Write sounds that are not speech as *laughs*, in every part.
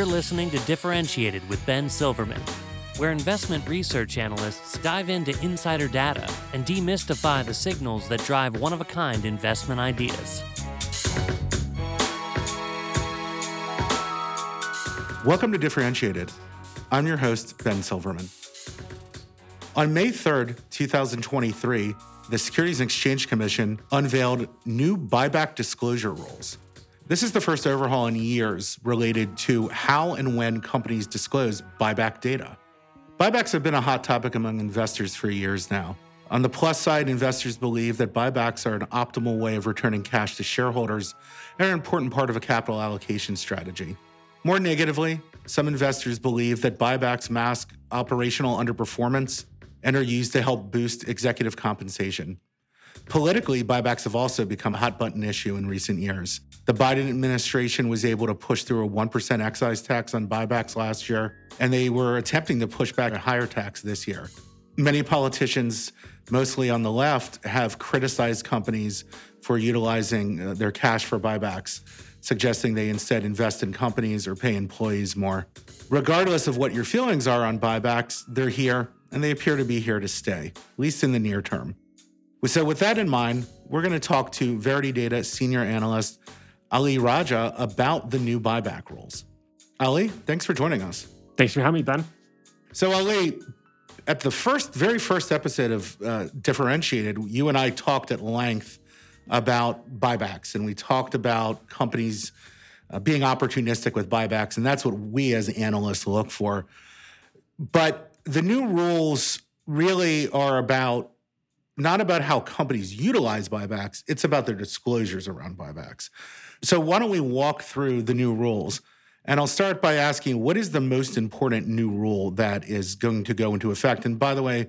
You're listening to Differentiated with Ben Silverman, where investment research analysts dive into insider data and demystify the signals that drive one of a kind investment ideas. Welcome to Differentiated. I'm your host, Ben Silverman. On May 3rd, 2023, the Securities and Exchange Commission unveiled new buyback disclosure rules. This is the first overhaul in years related to how and when companies disclose buyback data. Buybacks have been a hot topic among investors for years now. On the plus side, investors believe that buybacks are an optimal way of returning cash to shareholders and are an important part of a capital allocation strategy. More negatively, some investors believe that buybacks mask operational underperformance and are used to help boost executive compensation. Politically, buybacks have also become a hot button issue in recent years. The Biden administration was able to push through a 1% excise tax on buybacks last year, and they were attempting to push back a higher tax this year. Many politicians, mostly on the left, have criticized companies for utilizing uh, their cash for buybacks, suggesting they instead invest in companies or pay employees more. Regardless of what your feelings are on buybacks, they're here and they appear to be here to stay, at least in the near term. So, with that in mind, we're going to talk to Verity Data senior analyst Ali Ragih about the new buyback rules. Ali, thanks for joining us. Thanks for having me, Ben. So, Ali, at the first, very first episode of uh, Differentiated, you and I talked at length about buybacks, and we talked about companies uh, being opportunistic with buybacks, and that's what we as analysts look for. But the new rules really are about not about how companies utilize buybacks, it's about their disclosures around buybacks. So, why don't we walk through the new rules? And I'll start by asking what is the most important new rule that is going to go into effect? And by the way,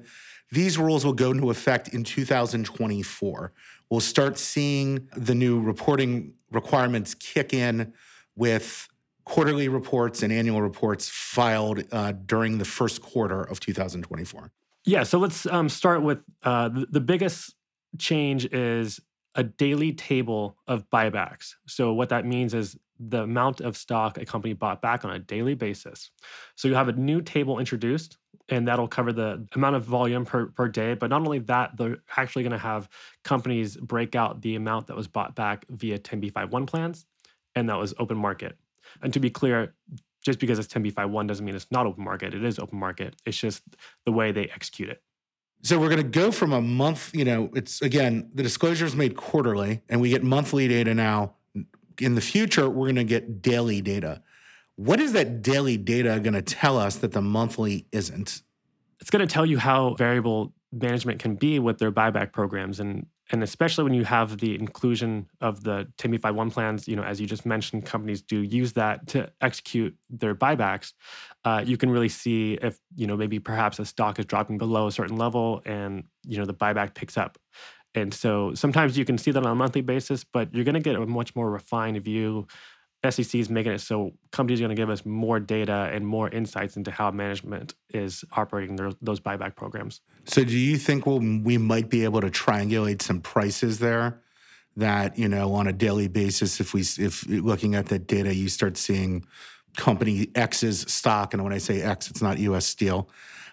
these rules will go into effect in 2024. We'll start seeing the new reporting requirements kick in with quarterly reports and annual reports filed uh, during the first quarter of 2024. Yeah, so let's um, start with uh, the, biggest change is a daily table of buybacks. So what that means is the amount of stock a company bought back on a daily basis. So you have a new table introduced, and that'll cover the amount of volume per, per day. But not only that, they're actually going to have companies break out the amount that was bought back via 10b5-1 plans, and that was open market. And to be clear, just because it's 10b5-1 doesn't mean it's not open market. It is open market. It's just the way they execute it. So we're going to go from a month, you know, it's again, the disclosure is made quarterly and we get monthly data now. In the future, we're going to get daily data. What is that daily data going to tell us that the monthly isn't? It's going to tell you how variable management can be with their buyback programs and and especially when you have the inclusion of the 10b5-1 plans, you know, as you just mentioned, companies do use that to execute their buybacks. Uh, you can really see if you know maybe perhaps a stock is dropping below a certain level, and you know the buyback picks up. And so sometimes you can see that on a monthly basis, but you're going to get a much more refined view SEC is making it so companies are going to give us more data and more insights into how management is operating their, those buyback programs. So, do you think we'll, we might be able to triangulate some prices there? That you know, on a daily basis, if we if looking at that data, you start seeing company X's stock, and when I say X, it's not U.S. Steel.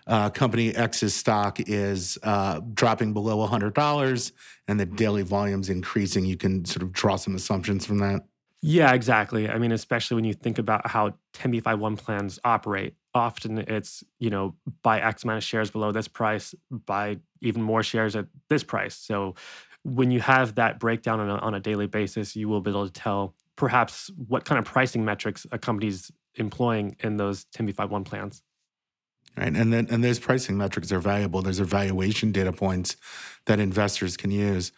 Uh, company X's stock is uh, dropping below $100 and the daily volume's increasing. You can sort of draw some assumptions from that. Yeah, exactly. I mean, especially when you think about how 10b5-1 plans operate, often it's, you know, buy X amount of shares below this price, buy even more shares at this price. So when you have that breakdown on a, on a daily basis, you will be able to tell perhaps what kind of pricing metrics a company's employing in those 10b5-1 plans right? And then and those pricing metrics are valuable. There's evaluation data points that investors can use.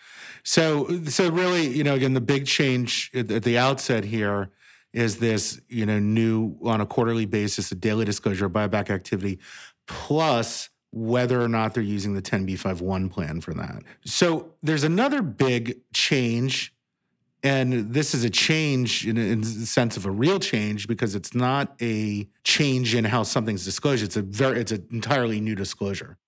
So so really, you know, again, the big change at the outset here is this, you know, new on a quarterly basis, a daily disclosure of buyback activity, plus whether or not they're using the 10b5-1 plan for that. So there's another big change and this is a change in, in, the sense of a real change because it's not a change in how something's disclosed. It's a very, it's an entirely new disclosure.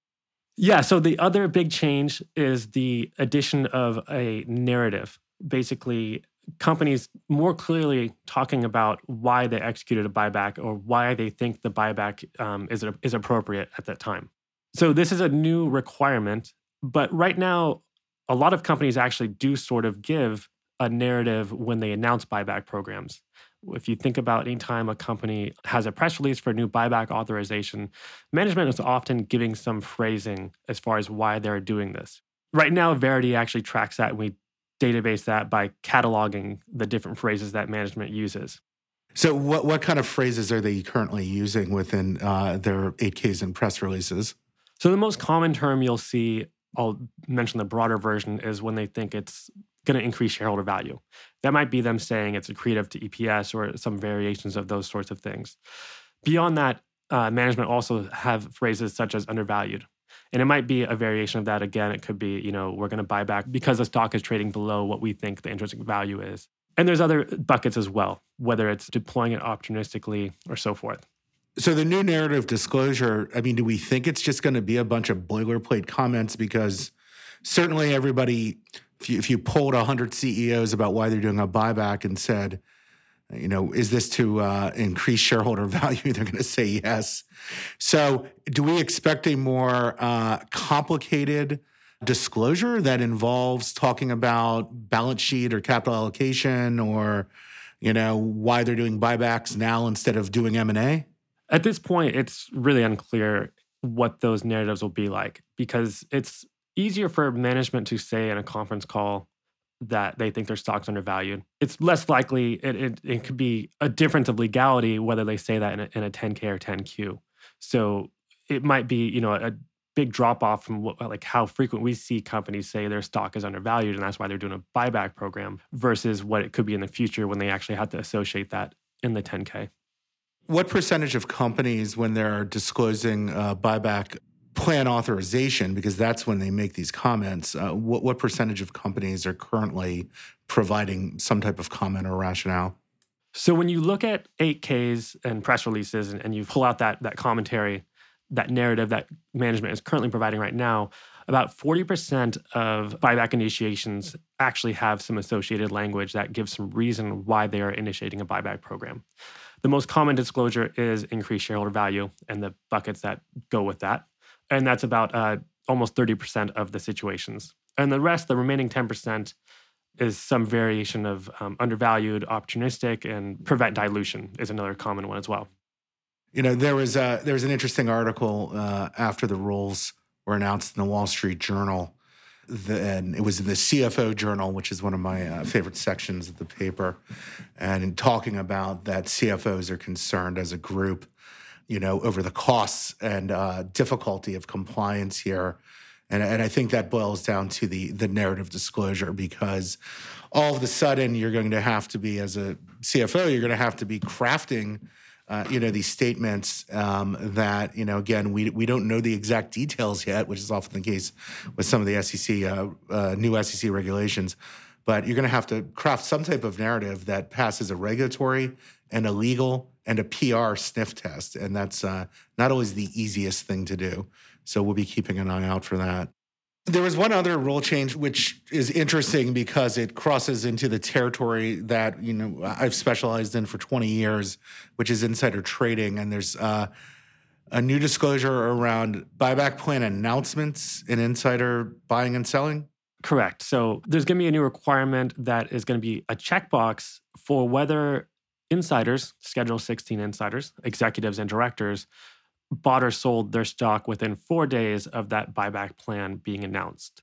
Yeah. So the other big change is the addition of a narrative. Basically, companies more clearly talking about why they executed a buyback or why they think the buyback um, is, is appropriate at that time. So this is a new requirement, but right now, a lot of companies actually do sort of give a narrative when they announce buyback programs. If you think about any time a company has a press release for a new buyback authorization, management is often giving some phrasing as far as why they're doing this. Right now, Verity actually tracks that and we database that by cataloging the different phrases that management uses. So, what, what kind of phrases are they currently using within uh, their 8Ks and press releases? So, the most common term you'll see, I'll mention the broader version, is when they think it's going to increase shareholder value. That might be them saying it's accretive to EPS or some variations of those sorts of things. Beyond that, uh, management also have phrases such as undervalued. And it might be a variation of that. Again, it could be, you know, we're going to buy back because the stock is trading below what we think the intrinsic value is. And there's other buckets as well, whether it's deploying it opportunistically or so forth. So the new narrative disclosure, I mean, do we think it's just going to be a bunch of boilerplate comments? Because certainly everybody if you, if you polled 100 CEOs about why they're doing a buyback and said, you know, is this to uh, increase shareholder *laughs* value? They're going to say yes. So, do we expect a more uh, complicated disclosure that involves talking about balance sheet or capital allocation, or you know, why they're doing buybacks now instead of doing M and A? At this point, it's really unclear what those narratives will be like because it's easier for management to say in a conference call that they think their stock's undervalued. It's less likely it, it, it could be a difference of legality whether they say that in a, in a 10K or 10Q. So it might be, you know, a big drop off from what, like how frequent we see companies say their stock is undervalued and that's why they're doing a buyback program versus what it could be in the future when they actually have to associate that in the 10K. What percentage of companies, when they're disclosing uh, buyback plan authorization because that's when they make these comments. Uh, what, what percentage of companies are currently providing some type of comment or rationale? So when you look at 8Ks and press releases and, and you pull out that that commentary, that narrative that management is currently providing right now, about 40% of buyback initiations actually have some associated language that gives some reason why they are initiating a buyback program. The most common disclosure is increased shareholder value and the buckets that go with that and that's about uh, almost 30% of the situations. And the rest, the remaining 10%, is some variation of um, undervalued, opportunistic, and prevent dilution is another common one as well. You know, there was a, there was an interesting article uh, after the rules were announced in the Wall Street Journal. The, and it was in the CFO Journal, which is one of my uh, favorite sections of the paper, and in talking about that CFOs are concerned as a group you know, over the costs and uh, difficulty of compliance here. And, and I think that boils down to the the narrative disclosure because all of a sudden you're going to have to be as a CFO, you're going to have to be crafting, uh, you know, these statements um, that you know again we we don't know the exact details yet, which is often the case with some of the SEC uh, uh, new SEC regulations. But you're going to have to craft some type of narrative that passes a regulatory and a legal and a PR sniff test. And that's uh, not always the easiest thing to do. So we'll be keeping an eye out for that. There was one other rule change which is interesting because it crosses into the territory that you know I've specialized in for 20 years, which is insider trading. And there's uh, a new disclosure around buyback plan announcements in insider buying and selling. Correct. So there's going to be a new requirement that is going to be a checkbox for whether insiders, Schedule 16 insiders, executives, and directors bought or sold their stock within four days of that buyback plan being announced.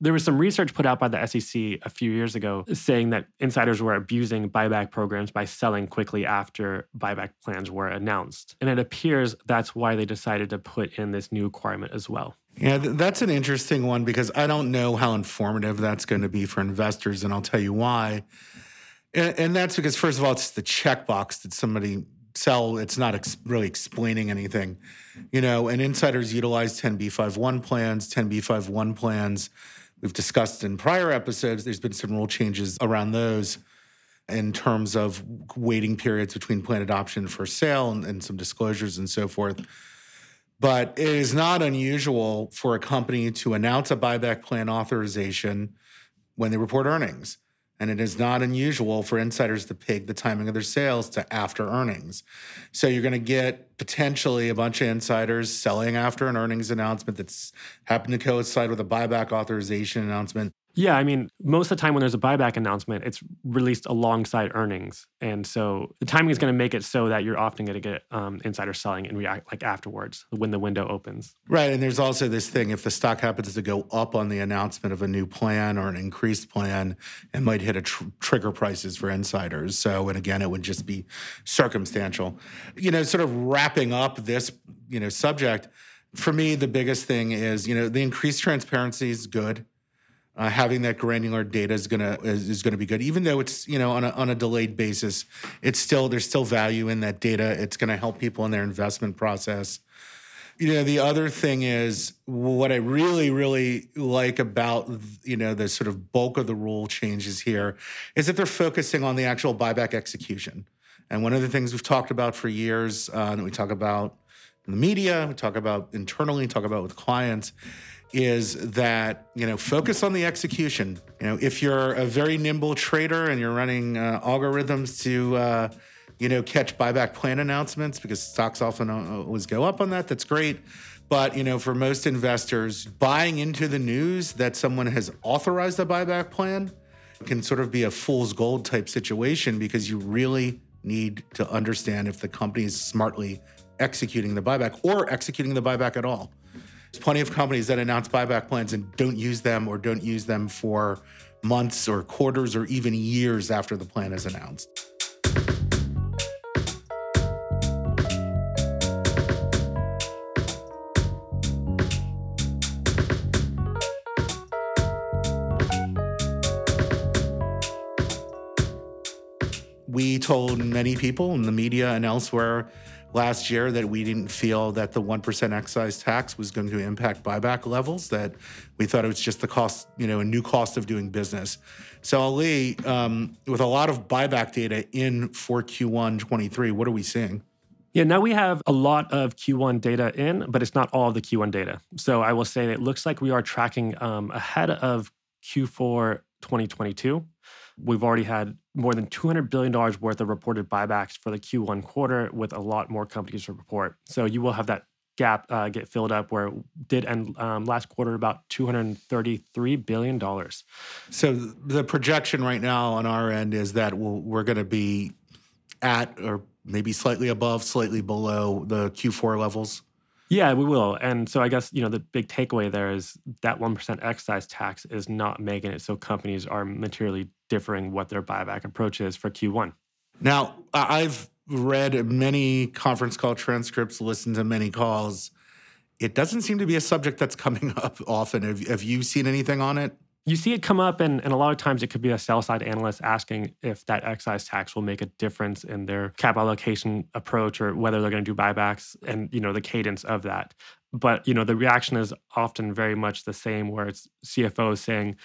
There was some research put out by the SEC a few years ago saying that insiders were abusing buyback programs by selling quickly after buyback plans were announced. And it appears that's why they decided to put in this new requirement as well. Yeah, that's an interesting one because I don't know how informative that's going to be for investors, and I'll tell you why. And, and that's because, first of all, it's the checkbox that somebody sell. It's not ex- really explaining anything, you know. And insiders utilize 10b5-1 plans, 10b5-1 plans. We've discussed in prior episodes. There's been some rule changes around those in terms of waiting periods between plan adoption for sale and, and some disclosures and so forth. But it is not unusual for a company to announce a buyback plan authorization when they report earnings and it is not unusual for insiders to peg the timing of their sales to after earnings. So you're going to get potentially a bunch of insiders selling after an earnings announcement that's happened to coincide with a buyback authorization announcement. Yeah, I mean, most of the time when there's a buyback announcement, it's released alongside earnings, and so the timing is going to make it so that you're often going to get um, insider selling and react like afterwards when the window opens. Right, and there's also this thing: if the stock happens to go up on the announcement of a new plan or an increased plan, it might hit a tr- trigger prices for insiders. So, and again, it would just be circumstantial. You know, sort of wrapping up this you know subject. For me, the biggest thing is you know the increased transparency is good uh, having that granular data is gonna is, is, gonna be good. Even though it's you know on a on a delayed basis, it's still there's still value in that data. It's gonna help people in their investment process. You know, the other thing is what I really, really like about you know the sort of bulk of the rule changes here is that they're focusing on the actual buyback execution. And one of the things we've talked about for years, uh, that we talk about in the media, we talk about internally, talk about with clients, is that you know focus on the execution. You know, if you're a very nimble trader and you're running uh, algorithms to uh, you know catch buyback plan announcements because stocks often always go up on that, that's great. But you know, for most investors, buying into the news that someone has authorized a buyback plan can sort of be a fool's gold type situation because you really need to understand if the company is smartly executing the buyback or executing the buyback at all. There's plenty of companies that announce buyback plans and don't use them or don't use them for months or quarters or even years after the plan is announced. We told many people in the media and elsewhere last year that we didn't feel that the 1% excise tax was going to impact buyback levels, that we thought it was just the cost, you know, a new cost of doing business. So, Ali, um, with a lot of buyback data in for Q1 23, what are we seeing? Yeah, now we have a lot of Q1 data in, but it's not all the Q1 data. So I will say it looks like we are tracking um, ahead of Q4 2022. We've already had more than $200 billion worth of reported buybacks for the Q1 quarter, with a lot more companies to report. So you will have that gap uh, get filled up where it did end um, last quarter about $233 billion. So the projection right now on our end is that we we are going to be at or maybe slightly above, slightly below the Q4 levels. Yeah, we will. And so I guess, you know, the big takeaway there is that 1% excise tax is not making it so companies are materially differing what their buyback approach is for Q1. Now, I've read many conference call transcripts, listened to many calls. It doesn't seem to be a subject that's coming *laughs* up often. Have, have you seen anything on it? You see it come up, and, and a lot of times it could be a sell side analyst asking if that excise tax will make a difference in their cap allocation approach or whether they're going to do buybacks and you know the cadence of that. But you know the reaction is often very much the same, where it's CFOs saying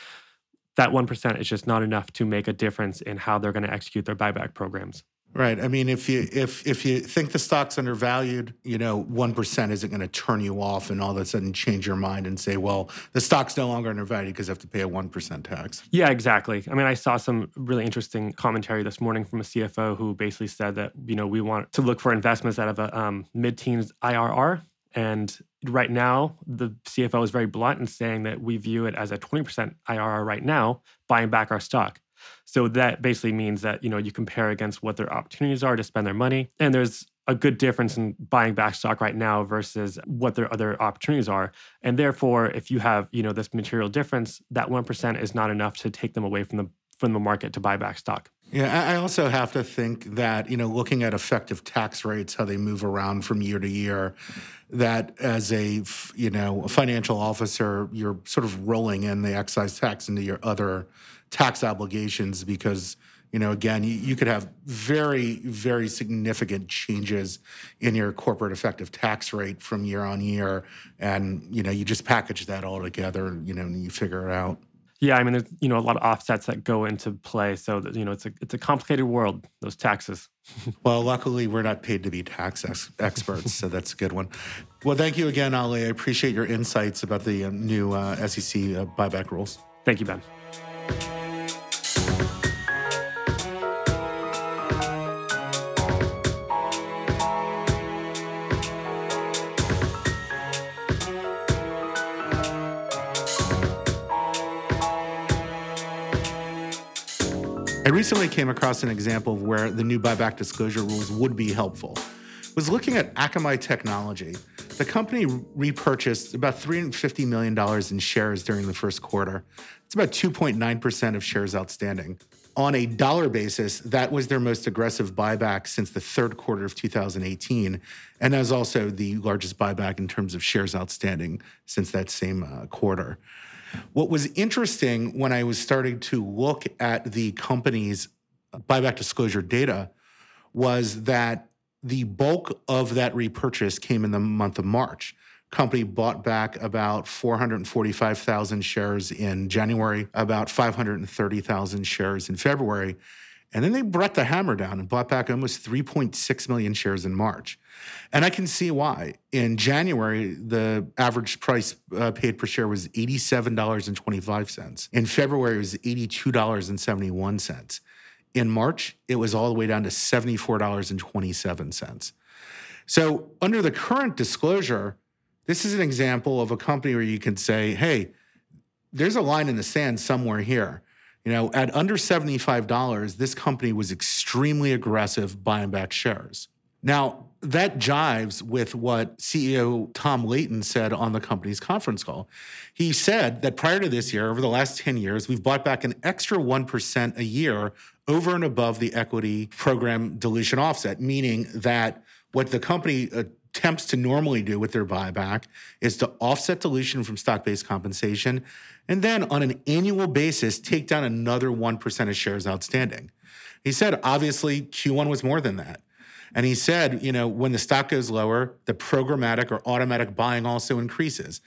that one percent is just not enough to make a difference in how they're going to execute their buyback programs. Right. I mean, if you if if you think the stock's undervalued, you know, one percent isn't going to turn you off and all of a sudden change your mind and say, well, the stock's no longer undervalued because you have to pay a one percent tax. Yeah, exactly. I mean, I saw some really interesting commentary this morning from a CFO who basically said that you know we want to look for investments that have a um, mid-teens IRR, and right now the CFO is very blunt in saying that we view it as a twenty percent IRR right now, buying back our stock. So that basically means that you know you compare against what their opportunities are to spend their money, and there's a good difference in buying back stock right now versus what their other opportunities are. And therefore, if you have you know this material difference, that one percent is not enough to take them away from the from the market to buy back stock. Yeah, I also have to think that you know looking at effective tax rates, how they move around from year to year, that as a you know a financial officer, you're sort of rolling in the excise tax into your other tax obligations because you know again you, you, could have very very significant changes in your corporate effective tax rate from year on year. And you know you just package that all together you know and you figure it out. Yeah i mean there's you know a lot of offsets that go into play. So that, you know it's a it's a complicated world those taxes. *laughs* Well luckily we're not paid to be tax ex- experts so that's a good one. Well thank you again ali. I appreciate your insights about the uh, new uh, sec uh, buyback rules. Thank you ben recently came across an example of where the new buyback disclosure rules would be helpful. I was looking at Akamai Technology. The company repurchased about $350 million in shares during the first quarter. It's about 2.9% of shares outstanding. On a dollar basis, that was their most aggressive buyback since the third quarter of 2018, and as also the largest buyback in terms of shares outstanding since that same uh, quarter. What was interesting when I was starting to look at the company's buyback disclosure data was that the bulk of that repurchase came in the month of March. Company bought back about 445,000 shares in January, about 530,000 shares in February, and then they brought the hammer down and bought back almost 3.6 million shares in March. And I can see why. In January, the average price uh, paid per share was $87.25. In February, it was $82.71. In March, it was all the way down to $74.27. So, under the current disclosure, this is an example of a company where you can say, hey, there's a line in the sand somewhere here. You know, at under $75, this company was extremely aggressive buying back shares. Now, that jives with what CEO Tom Leighton said on the company's conference call. He said that prior to this year, over the last 10 years, we've bought back an extra 1% a year over and above the equity program dilution offset, meaning that what the company uh, attempts to normally do with their buyback is to offset dilution from stock based compensation and then on an annual basis take down another 1% of shares outstanding. He said, obviously, Q1 was more than that. And he said, you know, when the stock goes lower, the programmatic or automatic buying also increases.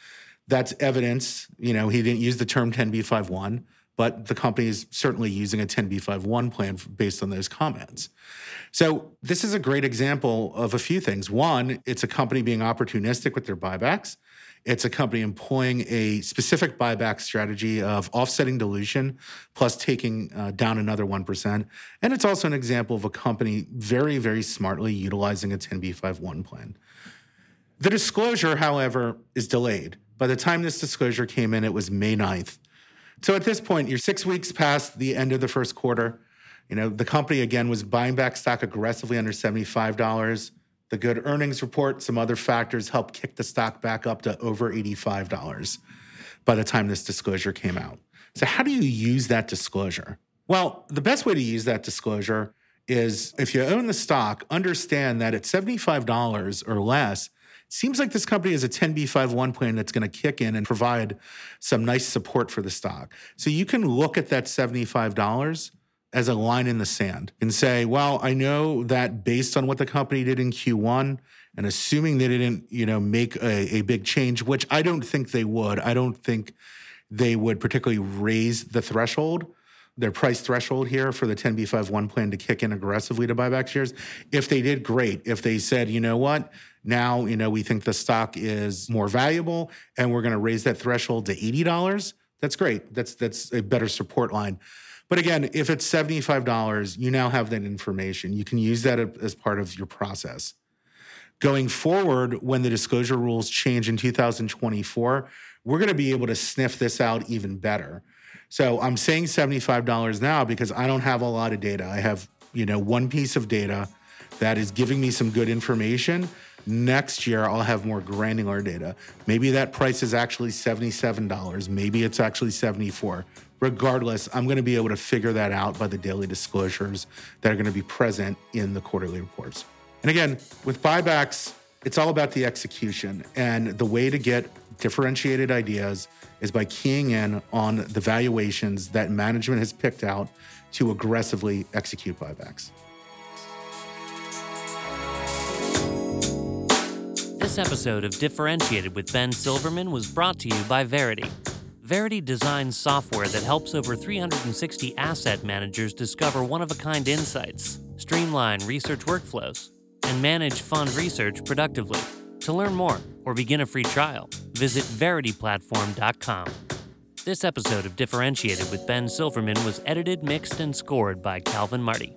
That's evidence, you know, he didn't use the term 10b51, but the company is certainly using a 10b51 plan based on those comments. So this is a great example of a few things. One, it's a company being opportunistic with their buybacks. It's a company employing a specific buyback strategy of offsetting dilution plus taking uh, down another 1%. And it's also an example of a company very, very smartly utilizing a 10b51 plan. The disclosure, however, is delayed. By the time this disclosure came in, it was May 9th. So at this point, you're six weeks past the end of the first quarter. You know, the company again was buying back stock aggressively under $75. The good earnings report, some other factors helped kick the stock back up to over $85 by the time this disclosure came out. So, how do you use that disclosure? Well, the best way to use that disclosure is if you own the stock, understand that at $75 or less, seems like this company has a 10b51 plan that's going to kick in and provide some nice support for the stock. So you can look at that $75 as a line in the sand and say, well, I know that based on what the company did in Q1 and assuming they didn't, you know, make a, a big change, which I don't think they would. I don't think they would particularly raise the threshold their price threshold here for the 10b51 plan to kick in aggressively to buy back shares. If they did, great. If they said, you know what, now, you know, we think the stock is more valuable and we're going to raise that threshold to $80, that's great. That's that's a better support line. But again, if it's $75, you now have that information. You can use that as part of your process. Going forward, when the disclosure rules change in 2024, we're going to be able to sniff this out even better. So I'm saying $75 now because I don't have a lot of data. I have, you know, one piece of data that is giving me some good information. Next year, I'll have more granular data. Maybe that price is actually $77. Maybe it's actually 74 regardless, I'm going to be able to figure that out by the daily disclosures that are going to be present in the quarterly reports. And again, with buybacks, it's all about the execution. And the way to get differentiated ideas is by keying in on the valuations that management has picked out to aggressively execute buybacks. This episode of Differentiated with Ben Silverman was brought to you by Verity. Verity designs software that helps over 360 asset managers discover one of a kind insights, streamline research workflows, and manage fund research productively. To learn more or begin a free trial, visit verityplatform.com. This episode of Differentiated with Ben Silverman was edited, mixed, and scored by Calvin Marty.